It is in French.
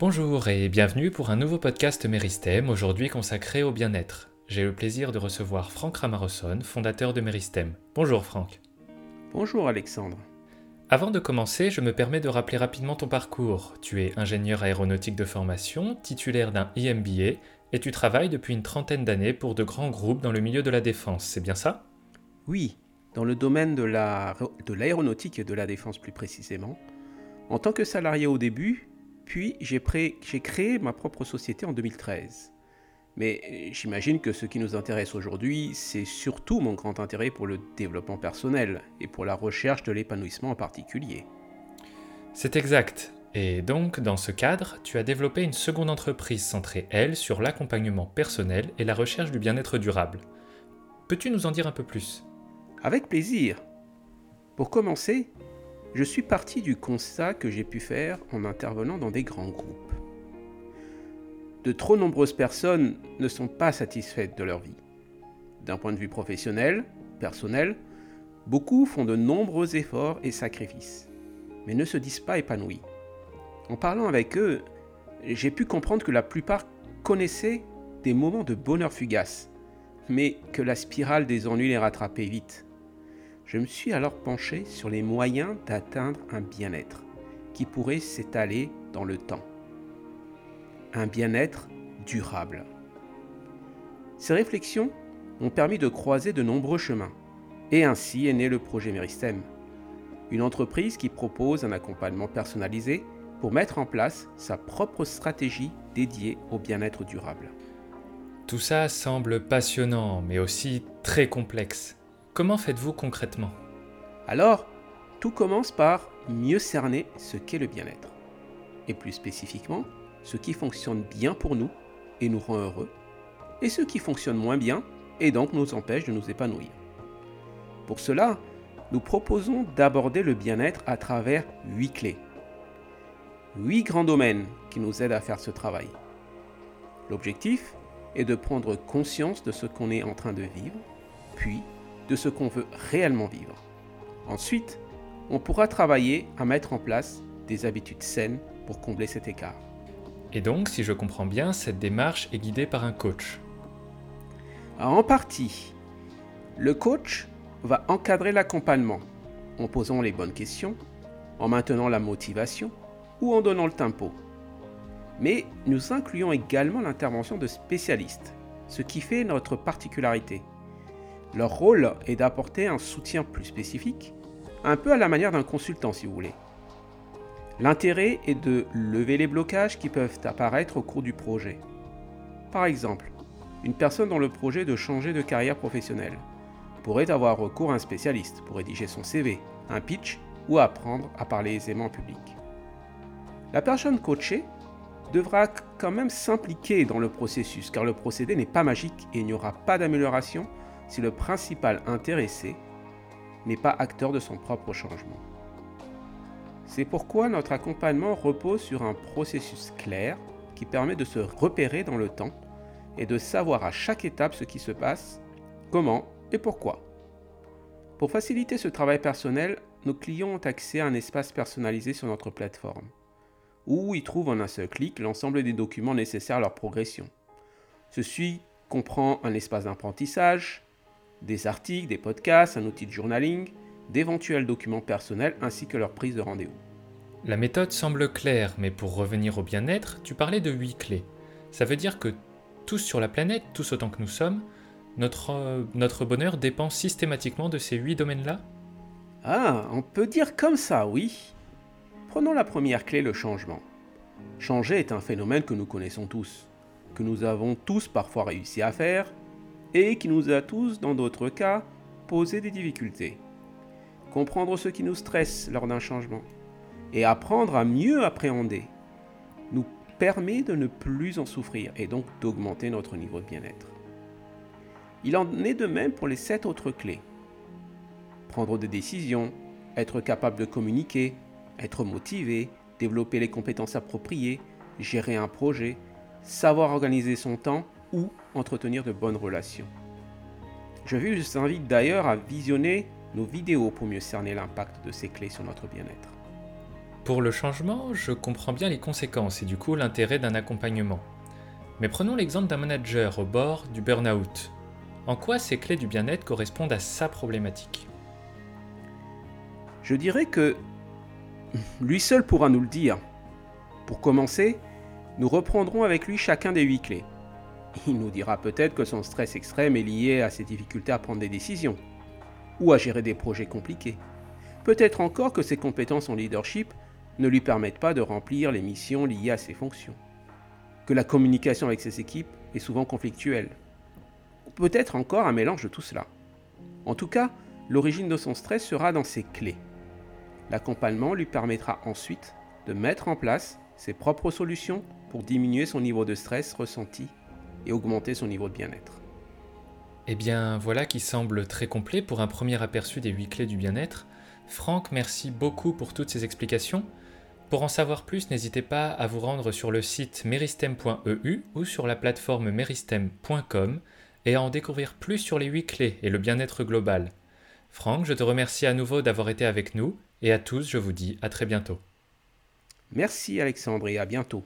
Bonjour et bienvenue pour un nouveau podcast Meristem, aujourd'hui consacré au bien-être. J'ai le plaisir de recevoir Franck Ramarosson, fondateur de Meristem. Bonjour Franck. Bonjour Alexandre. Avant de commencer, je me permets de rappeler rapidement ton parcours. Tu es ingénieur aéronautique de formation, titulaire d'un IMBA, et tu travailles depuis une trentaine d'années pour de grands groupes dans le milieu de la défense, c'est bien ça? Oui, dans le domaine de l'aéronautique et de la défense plus précisément. En tant que salarié au début, puis j'ai créé ma propre société en 2013. Mais euh, j'imagine que ce qui nous intéresse aujourd'hui, c'est surtout mon grand intérêt pour le développement personnel et pour la recherche de l'épanouissement en particulier. C'est exact. Et donc, dans ce cadre, tu as développé une seconde entreprise centrée, elle, sur l'accompagnement personnel et la recherche du bien-être durable. Peux-tu nous en dire un peu plus? Avec plaisir. Pour commencer, je suis parti du constat que j'ai pu faire en intervenant dans des grands groupes. De trop nombreuses personnes ne sont pas satisfaites de leur vie. D'un point de vue professionnel, personnel, beaucoup font de nombreux efforts et sacrifices, mais ne se disent pas épanouis. En parlant avec eux, j'ai pu comprendre que la plupart connaissaient des moments de bonheur fugace, mais que la spirale des ennuis les rattrapait vite. Je me suis alors penché sur les moyens d'atteindre un bien-être qui pourrait s'étaler dans le temps. Un bien-être durable. Ces réflexions m'ont permis de croiser de nombreux chemins, et ainsi est né le projet Meristem, une entreprise qui propose un accompagnement personnalisé pour mettre en place sa propre stratégie dédiée au bien-être durable. Tout ça semble passionnant, mais aussi très complexe. Comment faites-vous concrètement? Alors, tout commence par mieux cerner ce qu'est le bien-être. Et plus spécifiquement, ce qui fonctionne bien pour nous et nous rend heureux, et ce qui fonctionne moins bien et donc nous empêche de nous épanouir. Pour cela, nous proposons d'aborder le bien-être à travers huit clés. Huit grands domaines qui nous aident à faire ce travail. L'objectif est de prendre conscience de ce qu'on est en train de vivre, puis de ce qu'on veut réellement vivre. Ensuite, on pourra travailler à mettre en place des habitudes saines pour combler cet écart. Et donc, si je comprends bien, cette démarche est guidée par un coach En partie. Le coach va encadrer l'accompagnement en posant les bonnes questions, en maintenant la motivation ou en donnant le tempo. Mais nous incluons également l'intervention de spécialistes, ce qui fait notre particularité. Leur rôle est d'apporter un soutien plus spécifique, un peu à la manière d'un consultant si vous voulez. L'intérêt est de lever les blocages qui peuvent apparaître au cours du projet. Par exemple, une personne dans le projet de changer de carrière professionnelle pourrait avoir recours à un spécialiste pour rédiger son CV, un pitch ou apprendre à parler aisément en public. La personne coachée devra quand même s'impliquer dans le processus car le procédé n'est pas magique et il n'y aura pas d'amélioration si le principal intéressé n'est pas acteur de son propre changement. C'est pourquoi notre accompagnement repose sur un processus clair qui permet de se repérer dans le temps et de savoir à chaque étape ce qui se passe, comment et pourquoi. Pour faciliter ce travail personnel, nos clients ont accès à un espace personnalisé sur notre plateforme, où ils trouvent en un seul clic l'ensemble des documents nécessaires à leur progression. Ceci comprend un espace d'apprentissage, des articles, des podcasts, un outil de journaling, d'éventuels documents personnels ainsi que leur prise de rendez-vous. La méthode semble claire, mais pour revenir au bien-être, tu parlais de huit clés. Ça veut dire que tous sur la planète, tous autant que nous sommes, notre, euh, notre bonheur dépend systématiquement de ces huit domaines-là? Ah, on peut dire comme ça, oui. Prenons la première clé, le changement. Changer est un phénomène que nous connaissons tous, que nous avons tous parfois réussi à faire, et qui nous a tous, dans d'autres cas, posé des difficultés. Comprendre ce qui nous stresse lors d'un changement et apprendre à mieux appréhender nous permet de ne plus en souffrir et donc d'augmenter notre niveau de bien-être. Il en est de même pour les sept autres clés. Prendre des décisions, être capable de communiquer, être motivé, développer les compétences appropriées, gérer un projet, savoir organiser son temps ou entretenir de bonnes relations. Je vous invite d'ailleurs à visionner nos vidéos pour mieux cerner l'impact de ces clés sur notre bien-être. Pour le changement, je comprends bien les conséquences et du coup l'intérêt d'un accompagnement. Mais prenons l'exemple d'un manager au bord du burn-out. En quoi ces clés du bien-être correspondent à sa problématique? Je dirais que lui seul pourra nous le dire. Pour commencer, nous reprendrons avec lui chacun des huit clés. Il nous dira peut-être que son stress extrême est lié à ses difficultés à prendre des décisions ou à gérer des projets compliqués. Peut-être encore que ses compétences en leadership ne lui permettent pas de remplir les missions liées à ses fonctions. Que la communication avec ses équipes est souvent conflictuelle. Ou peut-être encore un mélange de tout cela. En tout cas, l'origine de son stress sera dans ses clés. L'accompagnement lui permettra ensuite de mettre en place ses propres solutions pour diminuer son niveau de stress ressenti et augmenter son niveau de bien-être. Eh bien, voilà qui semble très complet pour un premier aperçu des huit clés du bien-être. Franck, merci beaucoup pour toutes ces explications. Pour en savoir plus, n'hésitez pas à vous rendre sur le site meristem.eu ou sur la plateforme meristem.com et à en découvrir plus sur les huit clés et le bien-être global. Franck, je te remercie à nouveau d'avoir été avec nous et à tous, je vous dis à très bientôt. Merci Alexandre et à bientôt.